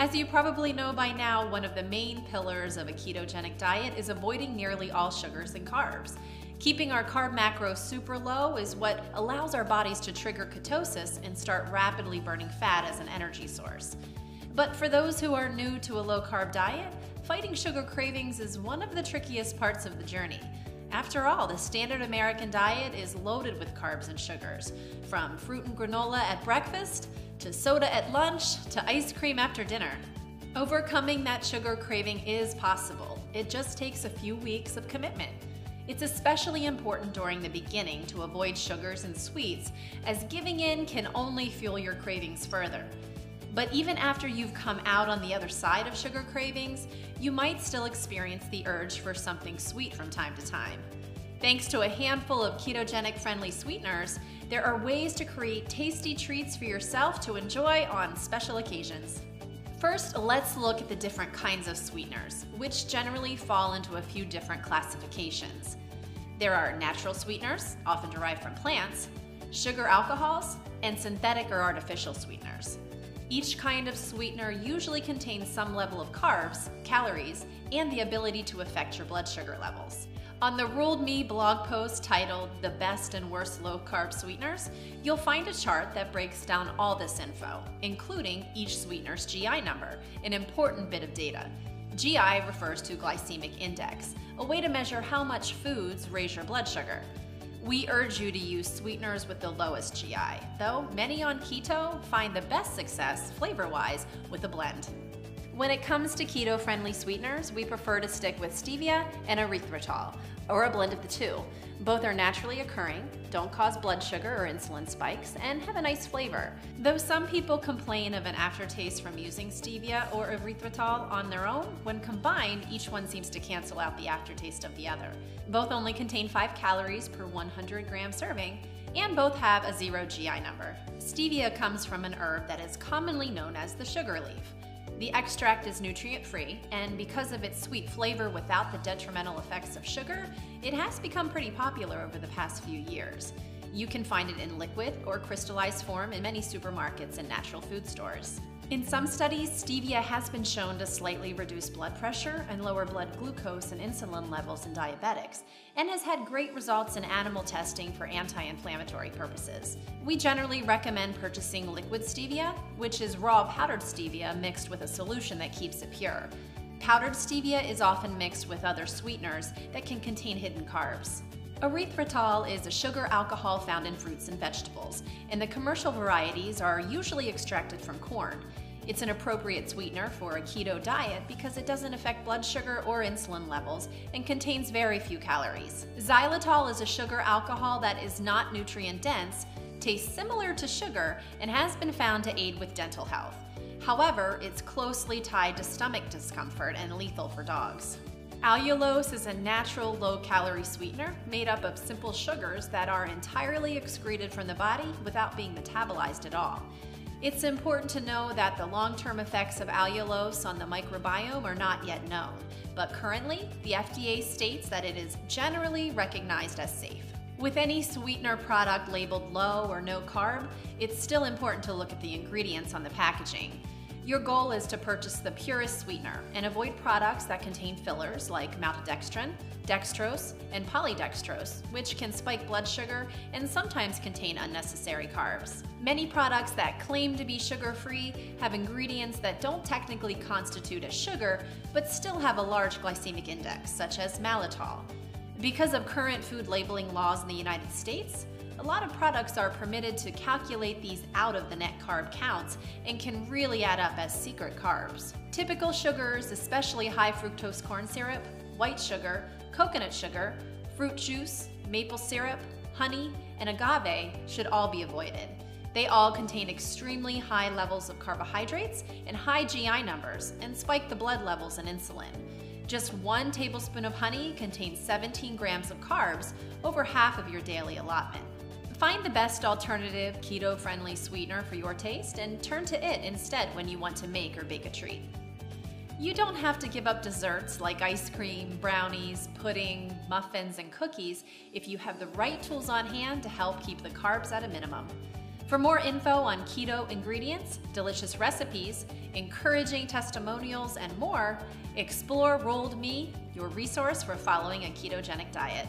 As you probably know by now, one of the main pillars of a ketogenic diet is avoiding nearly all sugars and carbs. Keeping our carb macros super low is what allows our bodies to trigger ketosis and start rapidly burning fat as an energy source. But for those who are new to a low carb diet, fighting sugar cravings is one of the trickiest parts of the journey. After all, the standard American diet is loaded with carbs and sugars, from fruit and granola at breakfast, to soda at lunch, to ice cream after dinner. Overcoming that sugar craving is possible. It just takes a few weeks of commitment. It's especially important during the beginning to avoid sugars and sweets, as giving in can only fuel your cravings further. But even after you've come out on the other side of sugar cravings, you might still experience the urge for something sweet from time to time. Thanks to a handful of ketogenic friendly sweeteners, there are ways to create tasty treats for yourself to enjoy on special occasions. First, let's look at the different kinds of sweeteners, which generally fall into a few different classifications. There are natural sweeteners, often derived from plants, sugar alcohols, and synthetic or artificial sweeteners. Each kind of sweetener usually contains some level of carbs, calories, and the ability to affect your blood sugar levels. On the Ruled Me blog post titled The Best and Worst Low Carb Sweeteners, you'll find a chart that breaks down all this info, including each sweetener's GI number, an important bit of data. GI refers to glycemic index, a way to measure how much foods raise your blood sugar. We urge you to use sweeteners with the lowest GI, though many on keto find the best success, flavor wise, with a blend. When it comes to keto friendly sweeteners, we prefer to stick with stevia and erythritol, or a blend of the two. Both are naturally occurring, don't cause blood sugar or insulin spikes, and have a nice flavor. Though some people complain of an aftertaste from using stevia or erythritol on their own, when combined, each one seems to cancel out the aftertaste of the other. Both only contain 5 calories per 100 gram serving, and both have a zero GI number. Stevia comes from an herb that is commonly known as the sugar leaf. The extract is nutrient free, and because of its sweet flavor without the detrimental effects of sugar, it has become pretty popular over the past few years. You can find it in liquid or crystallized form in many supermarkets and natural food stores. In some studies, stevia has been shown to slightly reduce blood pressure and lower blood glucose and insulin levels in diabetics, and has had great results in animal testing for anti inflammatory purposes. We generally recommend purchasing liquid stevia, which is raw powdered stevia mixed with a solution that keeps it pure. Powdered stevia is often mixed with other sweeteners that can contain hidden carbs. Erythritol is a sugar alcohol found in fruits and vegetables, and the commercial varieties are usually extracted from corn. It's an appropriate sweetener for a keto diet because it doesn't affect blood sugar or insulin levels and contains very few calories. Xylitol is a sugar alcohol that is not nutrient dense, tastes similar to sugar, and has been found to aid with dental health. However, it's closely tied to stomach discomfort and lethal for dogs. Allulose is a natural low calorie sweetener made up of simple sugars that are entirely excreted from the body without being metabolized at all. It's important to know that the long term effects of allulose on the microbiome are not yet known, but currently, the FDA states that it is generally recognized as safe. With any sweetener product labeled low or no carb, it's still important to look at the ingredients on the packaging. Your goal is to purchase the purest sweetener and avoid products that contain fillers like maltodextrin, dextrose, and polydextrose, which can spike blood sugar and sometimes contain unnecessary carbs. Many products that claim to be sugar free have ingredients that don't technically constitute as sugar but still have a large glycemic index, such as maltitol. Because of current food labeling laws in the United States, a lot of products are permitted to calculate these out of the net carb counts and can really add up as secret carbs. Typical sugars, especially high fructose corn syrup, white sugar, coconut sugar, fruit juice, maple syrup, honey, and agave should all be avoided. They all contain extremely high levels of carbohydrates and high GI numbers and spike the blood levels and insulin. Just one tablespoon of honey contains 17 grams of carbs, over half of your daily allotment. Find the best alternative keto friendly sweetener for your taste and turn to it instead when you want to make or bake a treat. You don't have to give up desserts like ice cream, brownies, pudding, muffins, and cookies if you have the right tools on hand to help keep the carbs at a minimum. For more info on keto ingredients, delicious recipes, encouraging testimonials, and more, explore Ruled Me, your resource for following a ketogenic diet.